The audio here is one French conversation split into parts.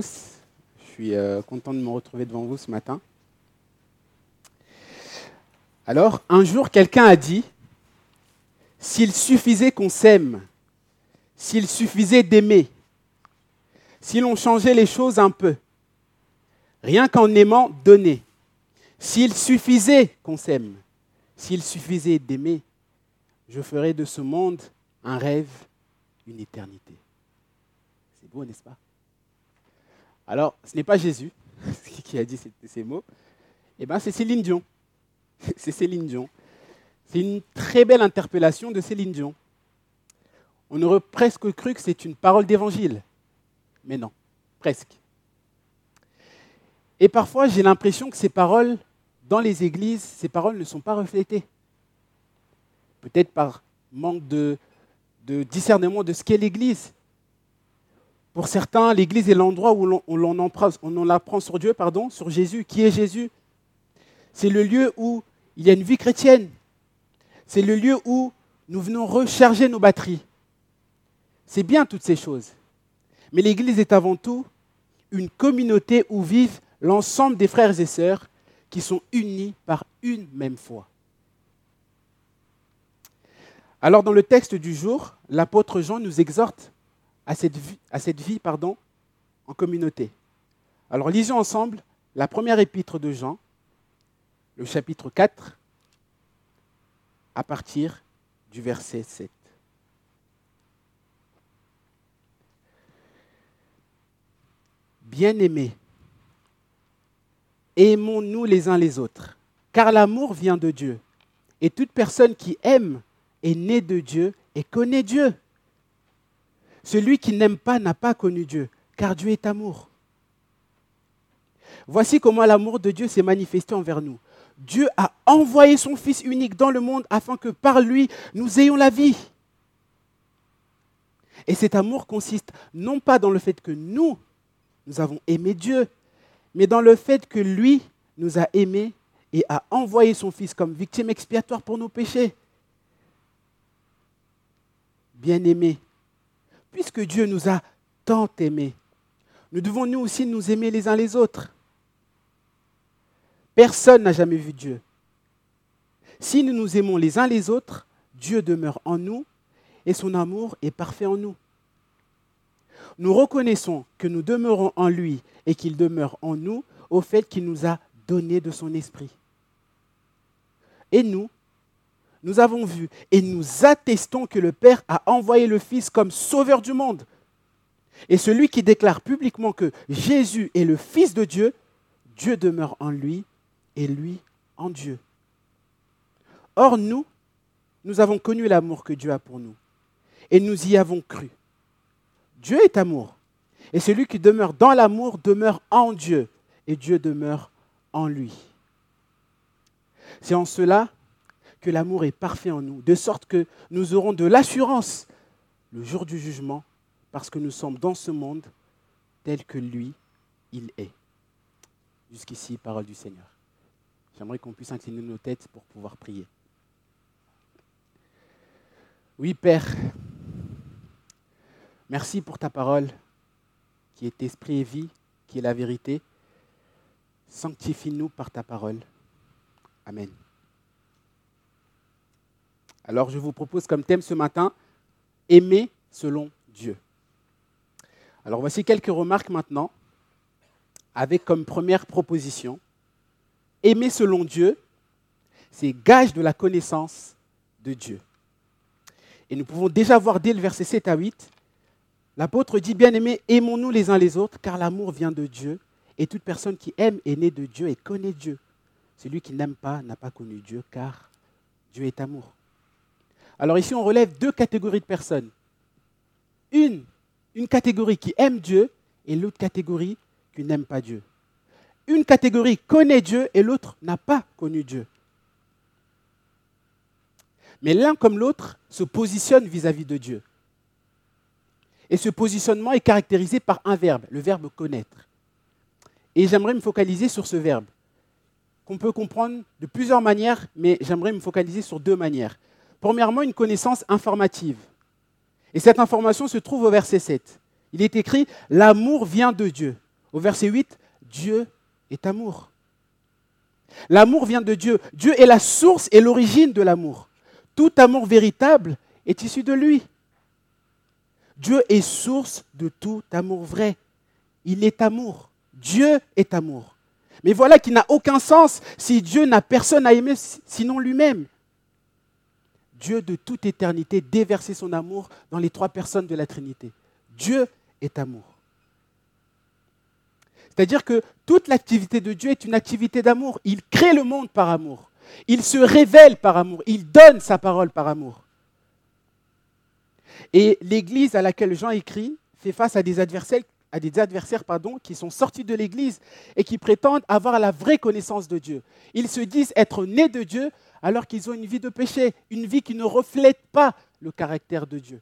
Je suis euh, content de me retrouver devant vous ce matin. Alors, un jour, quelqu'un a dit, s'il suffisait qu'on s'aime, s'il suffisait d'aimer, si l'on changeait les choses un peu, rien qu'en aimant, donner, s'il suffisait qu'on s'aime, s'il suffisait d'aimer, je ferais de ce monde un rêve, une éternité. C'est beau, n'est-ce pas? Alors, ce n'est pas Jésus qui a dit ces, mots, eh ben, c'est Céline Dion. c'est Céline Dion. C'est une très belle interpellation de Céline Dion. On aurait presque cru que c'est une parole d'évangile. Mais non, presque. Et parfois, j'ai l'impression que ces paroles, dans les églises, ces paroles ne sont pas reflétées. Peut-être par manque de discernement de ce qu'est l'Église. Pour certains, l'Église est l'endroit où l'on apprend sur Dieu, pardon, sur Jésus. Qui est Jésus? C'est le lieu où il y a une vie chrétienne. C'est le lieu où nous venons recharger nos batteries. C'est bien toutes ces choses. Mais l'Église est avant tout une communauté où vivent l'ensemble des frères et sœurs qui sont unis par une même foi. Alors dans le texte du jour, l'apôtre Jean nous exhorte à cette vie, pardon, en communauté. Alors lisons ensemble la première épître de Jean, le chapitre 4, à partir du verset 7. Bien-aimés, aimons-nous les uns les autres, car l'amour vient de Dieu, et toute personne qui aime est née de Dieu et connaît Dieu. Celui qui n'aime pas n'a pas connu Dieu, car Dieu est amour. Voici comment l'amour de Dieu s'est manifesté envers nous. Dieu a envoyé son Fils unique dans le monde afin que par lui, nous ayons la vie. Et cet amour consiste non pas dans le fait que nous, nous avons aimé Dieu, mais dans le fait que lui nous a aimés et a envoyé son Fils comme victime expiatoire pour nos péchés. Bien-aimés, puisque Dieu nous a tant aimés, nous devons nous aussi nous aimer les uns les autres. Personne n'a jamais vu Dieu. Si nous nous aimons les uns les autres, Dieu demeure en nous et son amour est parfait en nous. Nous reconnaissons que nous demeurons en lui et qu'il demeure en nous au fait qu'il nous a donné de son esprit. Et nous, nous avons vu et nous attestons que le Père a envoyé le Fils comme sauveur du monde. Et celui qui déclare publiquement que Jésus est le Fils de Dieu, Dieu demeure en lui et lui en Dieu. Or, nous, nous avons connu l'amour que Dieu a pour nous et nous y avons cru. Dieu est amour. Et celui qui demeure dans l'amour demeure en Dieu et Dieu demeure en lui. C'est en cela que l'amour est parfait en nous, de sorte que nous aurons de l'assurance le jour du jugement, parce que nous sommes dans ce monde tel que lui, il est. Jusqu'ici, parole du Seigneur. J'aimerais qu'on puisse incliner nos têtes pour pouvoir prier. Oui, Père, merci pour ta parole qui est esprit et vie, qui est la vérité. Sanctifie-nous par ta parole. Amen. Alors je vous propose comme thème ce matin, aimer selon Dieu. Alors voici quelques remarques maintenant, avec comme première proposition, aimer selon Dieu, c'est gage de la connaissance de Dieu. Et nous pouvons déjà voir dès le verset 7 à 8, l'apôtre dit, bien aimé, aimons-nous les uns les autres, car l'amour vient de Dieu, et toute personne qui aime est née de Dieu et connaît Dieu. Celui qui n'aime pas n'a pas connu Dieu, car Dieu est amour. Alors ici, on relève deux catégories de personnes. Une, une catégorie qui aime Dieu et l'autre catégorie qui n'aime pas Dieu. Une catégorie connaît Dieu et l'autre n'a pas connu Dieu. Mais l'un comme l'autre se positionne vis-à-vis de Dieu. Et ce positionnement est caractérisé par un verbe, le verbe connaître. Et j'aimerais me focaliser sur ce verbe, qu'on peut comprendre de plusieurs manières, mais j'aimerais me focaliser sur deux manières. Premièrement, une connaissance informative. Et cette information se trouve au verset 7. Il est écrit, l'amour vient de Dieu. Au verset 8, Dieu est amour. L'amour vient de Dieu. Dieu est la source et l'origine de l'amour. Tout amour véritable est issu de lui. Dieu est source de tout amour vrai. Il est amour. Dieu est amour. Mais voilà qui n'a aucun sens si Dieu n'a personne à aimer sinon lui-même. Dieu de toute éternité déversait son amour dans les trois personnes de la Trinité. Dieu est amour. C'est-à-dire que toute l'activité de Dieu est une activité d'amour. Il crée le monde par amour. Il se révèle par amour. Il donne sa parole par amour. Et l'Église à laquelle Jean écrit fait face à des adversaires, à qui sont sortis de l'Église et qui prétendent avoir la vraie connaissance de Dieu. Ils se disent être nés de Dieu alors qu'ils ont une vie de péché, une vie qui ne reflète pas le caractère de Dieu.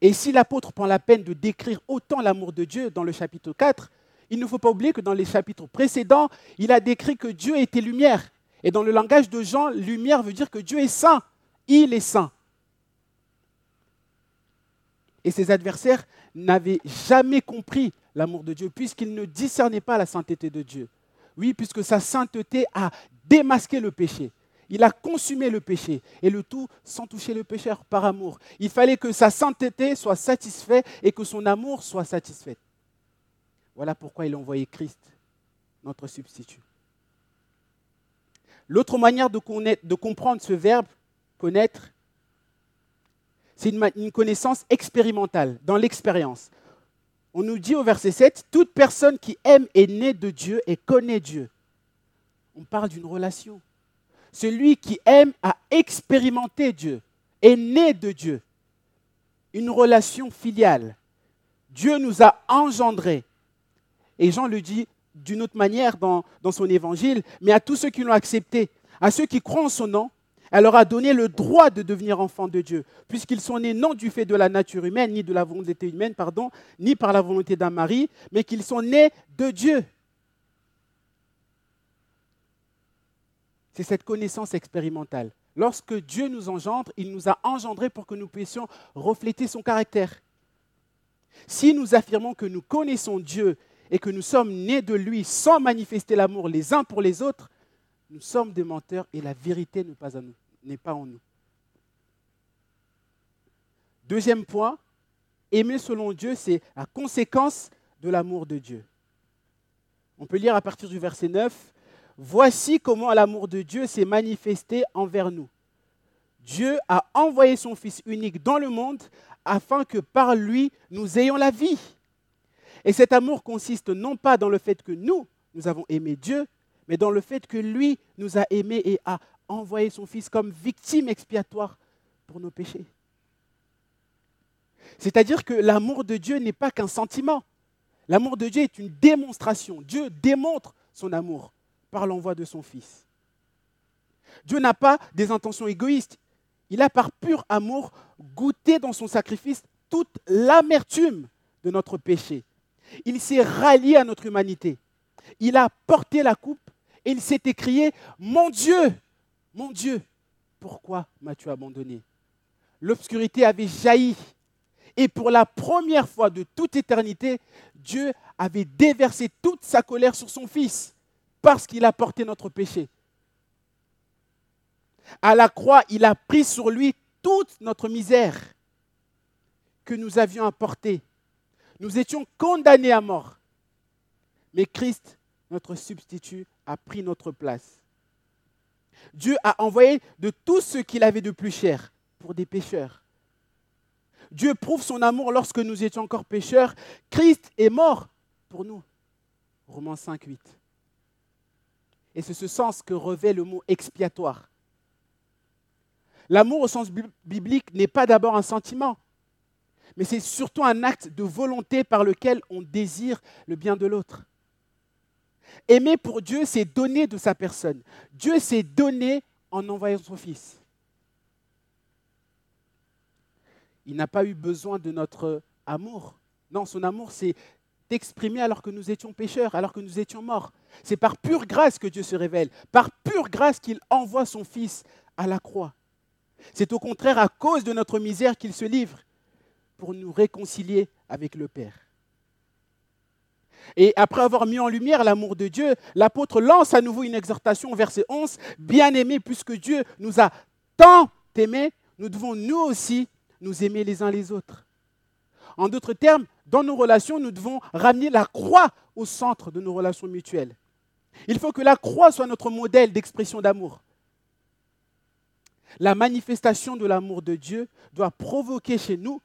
Et si l'apôtre prend la peine de décrire autant l'amour de Dieu dans le chapitre 4, il ne faut pas oublier que dans les chapitres précédents, il a décrit que Dieu était lumière. Et dans le langage de Jean, lumière veut dire que Dieu est saint. Il est saint. Et ses adversaires n'avaient jamais compris l'amour de Dieu, puisqu'ils ne discernaient pas la sainteté de Dieu. Oui, puisque sa sainteté a démasqué le péché. Il a consumé le péché, et le tout sans toucher le pécheur, par amour. Il fallait que sa sainteté soit satisfaite et que son amour soit satisfait. Voilà pourquoi il a envoyé Christ, notre substitut. L'autre manière de, de, comprendre ce verbe, connaître, c'est une, une connaissance expérimentale, dans l'expérience. On nous dit au verset 7, toute personne qui aime est née de Dieu et connaît Dieu. On parle d'une relation. Celui qui aime a expérimenté Dieu, est né de Dieu. Une relation filiale. Dieu nous a engendrés. Et Jean le dit d'une autre manière dans, dans, son évangile, mais à tous ceux qui l'ont accepté, à ceux qui croient en son nom, elle leur a donné le droit de devenir enfants de Dieu, puisqu'ils sont nés non du fait de la nature humaine, ni de la volonté humaine, pardon, ni par la volonté d'un mari, mais qu'ils sont nés de Dieu. C'est cette connaissance expérimentale. Lorsque Dieu nous engendre, il nous a engendrés pour que nous puissions refléter son caractère. Si nous affirmons que nous connaissons Dieu et que nous sommes nés de lui sans manifester l'amour les uns pour les autres, nous sommes des menteurs et la vérité n'est pas, en nous. Deuxième point, aimer selon Dieu, c'est la conséquence de l'amour de Dieu. On peut lire à partir du verset 9, Voici comment l'amour de Dieu s'est manifesté envers nous. Dieu a envoyé son Fils unique dans le monde afin que par lui nous ayons la vie. Et cet amour consiste non pas dans le fait que nous, nous avons aimé Dieu, mais dans le fait que lui nous a aimés et a envoyé son Fils comme victime expiatoire pour nos péchés. C'est-à-dire que l'amour de Dieu n'est pas qu'un sentiment. L'amour de Dieu est une démonstration. Dieu démontre son amour par l'envoi de son Fils. Dieu n'a pas des intentions égoïstes. Il a par pur amour goûté dans son sacrifice toute l'amertume de notre péché. Il s'est rallié à notre humanité. Il a porté la coupe et il s'est écrié, Mon Dieu, mon Dieu, pourquoi m'as-tu abandonné? L'obscurité avait jailli. Et pour la première fois de toute éternité, Dieu avait déversé toute sa colère sur son Fils parce qu'il a porté notre péché. À la croix, il a pris sur lui toute notre misère que nous avions à porter. Nous étions condamnés à mort. Mais Christ, notre substitut, a pris notre place. Dieu a envoyé de tout ce qu'il avait de plus cher pour des pécheurs. Dieu prouve son amour lorsque nous étions encore pécheurs. Christ est mort pour nous. Romains 5, 8. Et c'est ce sens que revêt le mot expiatoire. L'amour au sens biblique n'est pas d'abord un sentiment, mais c'est surtout un acte de volonté par lequel on désire le bien de l'autre. Aimer pour Dieu, c'est donner de sa personne. Dieu s'est donné en envoyant son Fils. Il n'a pas eu besoin de notre amour. Non, son amour, c'est d'exprimer alors que nous étions pécheurs, alors que nous étions morts. C'est par pure grâce que Dieu se révèle, par pure grâce qu'il envoie son Fils à la croix. C'est au contraire à cause de notre misère qu'il se livre pour nous réconcilier avec le Père. Et après avoir mis en lumière l'amour de Dieu, l'apôtre lance à nouveau une exhortation au verset 11. Bien-aimés, puisque Dieu nous a tant aimés, nous devons nous aussi nous aimer les uns les autres. En d'autres termes, dans nos relations, nous devons ramener la croix au centre de nos relations mutuelles. Il faut que la croix soit notre modèle d'expression d'amour. La manifestation de l'amour de Dieu doit provoquer chez nous,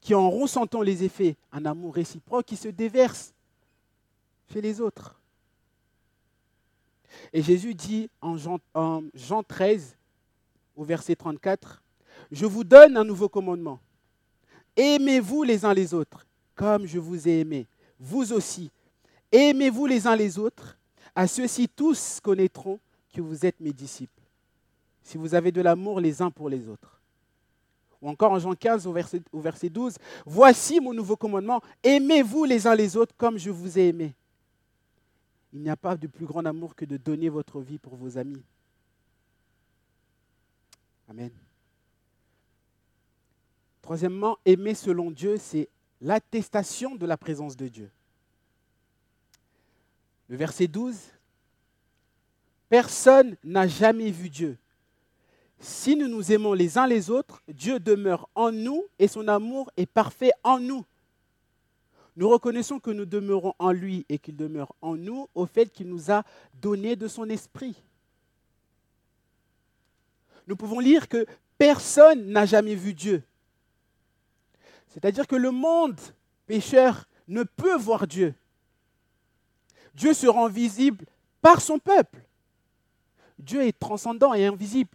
qui en ressentant les effets, un amour réciproque qui se déverse chez les autres. Et Jésus dit en Jean, en Jean 13, au verset 34, Je vous donne un nouveau commandement. Aimez-vous les uns les autres, comme je vous ai aimé. Vous aussi, aimez-vous les uns les autres. À ceux-ci, tous connaîtront que vous êtes mes disciples si vous avez de l'amour les uns pour les autres. Ou encore en Jean 15 au verset, au verset 12, Voici mon nouveau commandement, aimez-vous les uns les autres comme je vous ai aimé. Il n'y a pas de plus grand amour que de donner votre vie pour vos amis. Amen. Troisièmement, aimer selon Dieu, c'est l'attestation de la présence de Dieu. Le verset 12, Personne n'a jamais vu Dieu. Si nous nous aimons les uns les autres, Dieu demeure en nous et son amour est parfait en nous. Nous reconnaissons que nous demeurons en lui et qu'il demeure en nous au fait qu'il nous a donné de son esprit. Nous pouvons lire que personne n'a jamais vu Dieu. C'est-à-dire que le monde pécheur ne peut voir Dieu. Dieu se rend visible par son peuple. Dieu est transcendant et invisible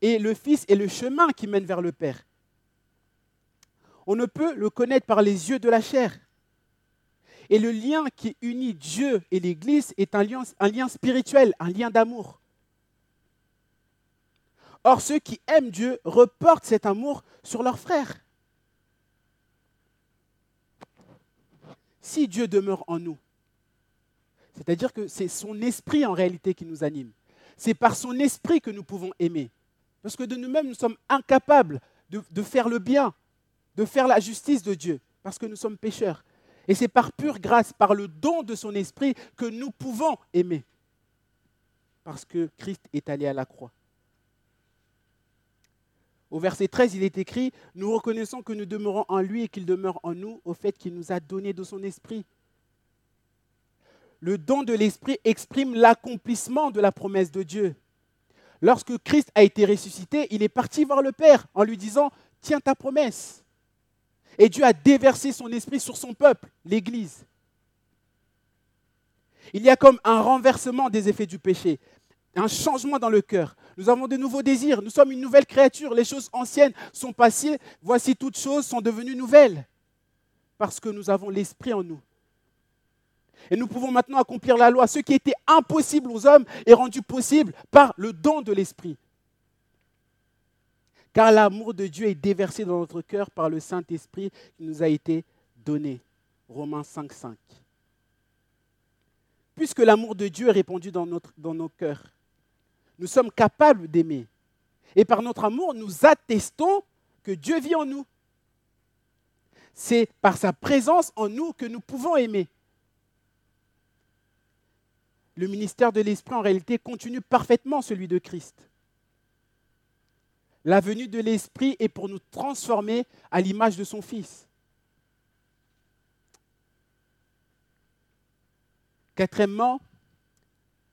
et le Fils est le chemin qui mène vers le Père. On ne peut le connaître par les yeux de la chair. Et le lien qui unit Dieu et l'Église est un lien, un lien spirituel, un lien d'amour. Or, ceux qui aiment Dieu reportent cet amour sur leurs frères. Si Dieu demeure en nous, c'est-à-dire que c'est son esprit en réalité qui nous anime. C'est par son esprit que nous pouvons aimer. Parce que de nous-mêmes, nous sommes incapables de, faire le bien, de faire la justice de Dieu, parce que nous sommes pécheurs. Et c'est par pure grâce, par le don de son esprit, que nous pouvons aimer. Parce que Christ est allé à la croix. Au verset 13, il est écrit, nous reconnaissons que nous demeurons en lui et qu'il demeure en nous au fait qu'il nous a donné de son esprit. Le don de l'esprit exprime l'accomplissement de la promesse de Dieu. Lorsque Christ a été ressuscité, il est parti voir le Père en lui disant, tiens ta promesse. Et Dieu a déversé son esprit sur son peuple, l'Église. Il y a comme un renversement des effets du péché, un changement dans le cœur. Nous avons de nouveaux désirs, nous sommes une nouvelle créature, les choses anciennes sont passées, voici toutes choses sont devenues nouvelles, parce que nous avons l'esprit en nous. Et nous pouvons maintenant accomplir la loi. Ce qui était impossible aux hommes est rendu possible par le don de l'Esprit. Car l'amour de Dieu est déversé dans notre cœur par le Saint-Esprit qui nous a été donné. Romains 5, 5. Puisque l'amour de Dieu est répandu dans, nos cœurs, nous sommes capables d'aimer. Et par notre amour, nous attestons que Dieu vit en nous. C'est par sa présence en nous que nous pouvons aimer le ministère de l'Esprit, en réalité, continue parfaitement celui de Christ. La venue de l'Esprit est pour nous transformer à l'image de son Fils. Quatrièmement,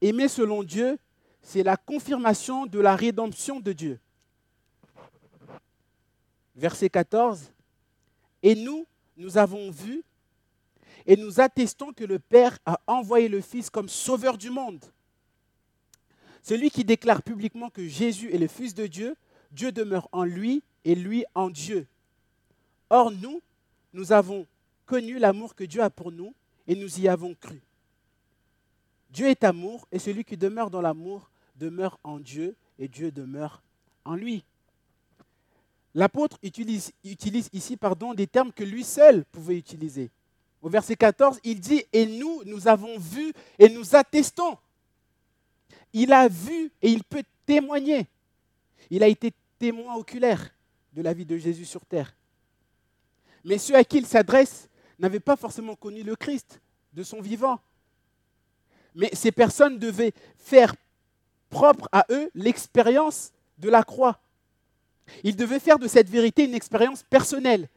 aimer selon Dieu, c'est la confirmation de la rédemption de Dieu. Verset 14. Et nous, nous avons vu et nous attestons que le Père a envoyé le Fils comme sauveur du monde. Celui qui déclare publiquement que Jésus est le Fils de Dieu, Dieu demeure en lui et lui en Dieu. Or, nous, nous avons connu l'amour que Dieu a pour nous et nous y avons cru. Dieu est amour et celui qui demeure dans l'amour demeure en Dieu et Dieu demeure en lui. L'apôtre utilise, ici pardon, des termes que lui seul pouvait utiliser. Au verset 14, il dit, et nous, nous avons vu et nous attestons. Il a vu et il peut témoigner. Il a été témoin oculaire de la vie de Jésus sur terre. Mais ceux à qui il s'adresse n'avaient pas forcément connu le Christ. de son vivant. Mais ces personnes devaient faire propre à eux l'expérience de la croix. Ils devaient faire de cette vérité une expérience personnelle.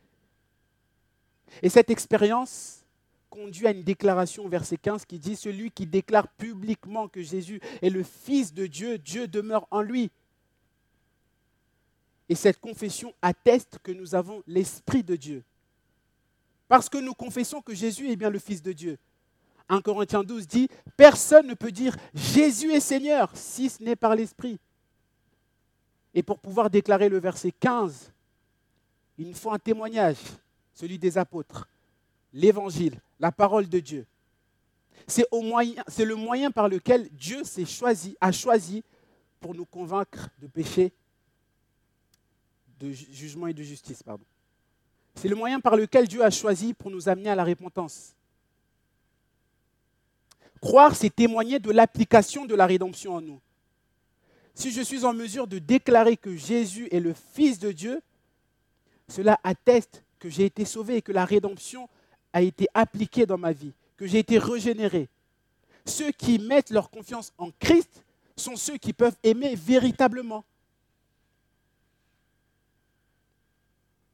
Et cette expérience conduit à une déclaration au verset 15 qui dit, Celui qui déclare publiquement que Jésus est le Fils de Dieu, Dieu demeure en lui. Et cette confession atteste que nous avons l'Esprit de Dieu. Parce que nous confessons que Jésus est bien le Fils de Dieu. 1 Corinthiens 12 dit, Personne ne peut dire Jésus est Seigneur si ce n'est par l'Esprit. Et pour pouvoir déclarer le verset 15, il nous faut un témoignage, celui des apôtres, l'évangile, la parole de Dieu. C'est, le moyen par lequel Dieu a choisi pour nous convaincre de péché, de jugement et de justice. C'est le moyen par lequel Dieu a choisi pour nous amener à la repentance. Croire, c'est témoigner de l'application de la rédemption en nous. Si je suis en mesure de déclarer que Jésus est le Fils de Dieu, cela atteste que j'ai été sauvé et que la rédemption a été appliquée dans ma vie, que j'ai été régénéré. Ceux qui mettent leur confiance en Christ sont ceux qui peuvent aimer véritablement.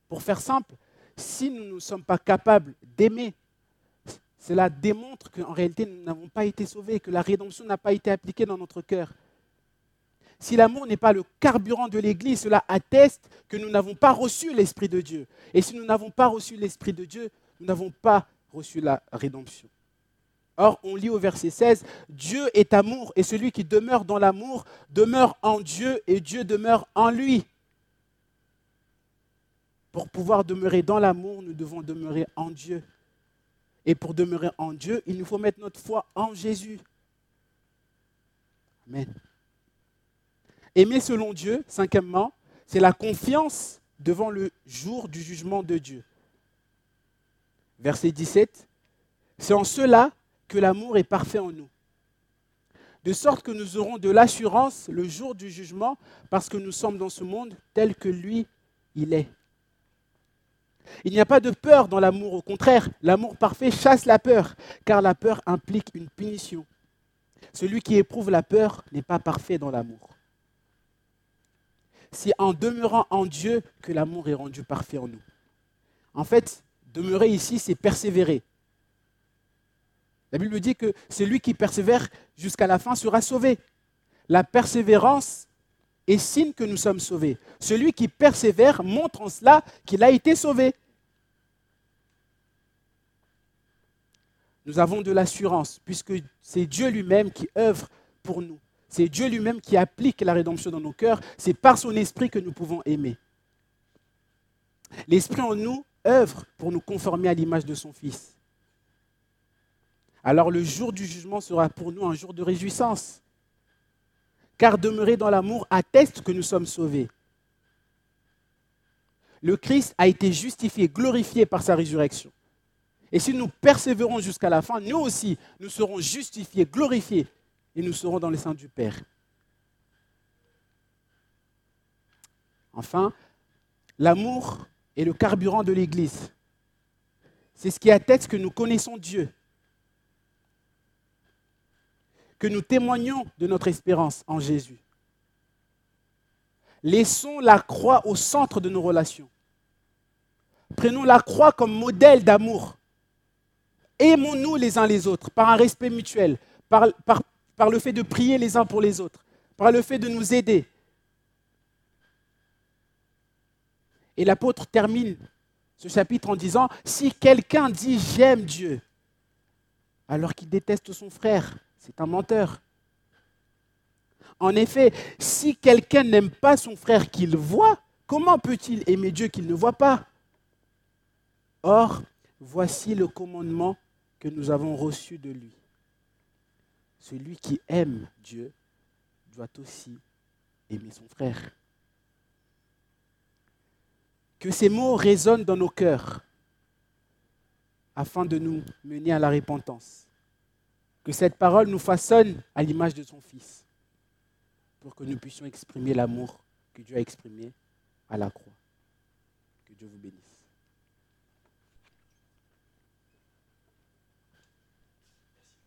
Pour faire simple, si nous ne sommes pas capables d'aimer, cela démontre qu'en réalité nous n'avons pas été sauvés, que la rédemption n'a pas été appliquée dans notre cœur. Si l'amour n'est pas le carburant de l'Église, cela atteste que nous n'avons pas reçu l'Esprit de Dieu. Et si nous n'avons pas reçu l'Esprit de Dieu, nous n'avons pas reçu la rédemption. Or, on lit au verset 16, Dieu est amour, et celui qui demeure dans l'amour demeure en Dieu, et Dieu demeure en lui. Pour pouvoir demeurer dans l'amour, nous devons demeurer en Dieu. Et pour demeurer en Dieu, il nous faut mettre notre foi en Jésus. Amen. Aimer selon Dieu, cinquièmement, c'est la confiance devant le jour du jugement de Dieu. Verset 17, c'est en cela que l'amour est parfait en nous. De sorte que nous aurons de l'assurance le jour du jugement parce que nous sommes dans ce monde tel que lui, il est. Il n'y a pas de peur dans l'amour, au contraire, l'amour parfait chasse la peur, car la peur implique une punition. Celui qui éprouve la peur n'est pas parfait dans l'amour c'est en demeurant en Dieu que l'amour est rendu parfait en nous. En fait, demeurer ici, c'est persévérer. La Bible dit que celui qui persévère jusqu'à la fin sera sauvé. La persévérance est signe que nous sommes sauvés. Celui qui persévère montre en cela qu'il a été sauvé. Nous avons de l'assurance, puisque c'est Dieu lui-même qui œuvre pour nous. C'est Dieu lui-même qui applique la rédemption dans nos cœurs. C'est par son esprit que nous pouvons aimer. L'esprit en nous œuvre pour nous conformer à l'image de son Fils. Alors le jour du jugement sera pour nous un jour de réjouissance. Car demeurer dans l'amour atteste que nous sommes sauvés. Le Christ a été justifié, glorifié par sa résurrection. Et si nous persévérons jusqu'à la fin, nous aussi, nous serons justifiés, glorifiés et nous serons dans les seins du Père. Enfin, l'amour est le carburant de l'Église. C'est ce qui atteste que nous connaissons Dieu, que nous témoignons de notre espérance en Jésus. Laissons la croix au centre de nos relations. Prenons la croix comme modèle d'amour. Aimons-nous les uns les autres par un respect mutuel, par, le fait de prier les uns pour les autres, par le fait de nous aider. Et l'apôtre termine ce chapitre en disant, si quelqu'un dit j'aime Dieu, alors qu'il déteste son frère, c'est un menteur. En effet, si quelqu'un n'aime pas son frère qu'il voit, comment peut-il aimer Dieu qu'il ne voit pas? Or, voici le commandement que nous avons reçu de lui. Celui qui aime Dieu doit aussi aimer son frère. Que ces mots résonnent dans nos cœurs afin de nous mener à la repentance. Que cette parole nous façonne à l'image de son Fils pour que nous puissions exprimer l'amour que Dieu a exprimé à la croix. Que Dieu vous bénisse.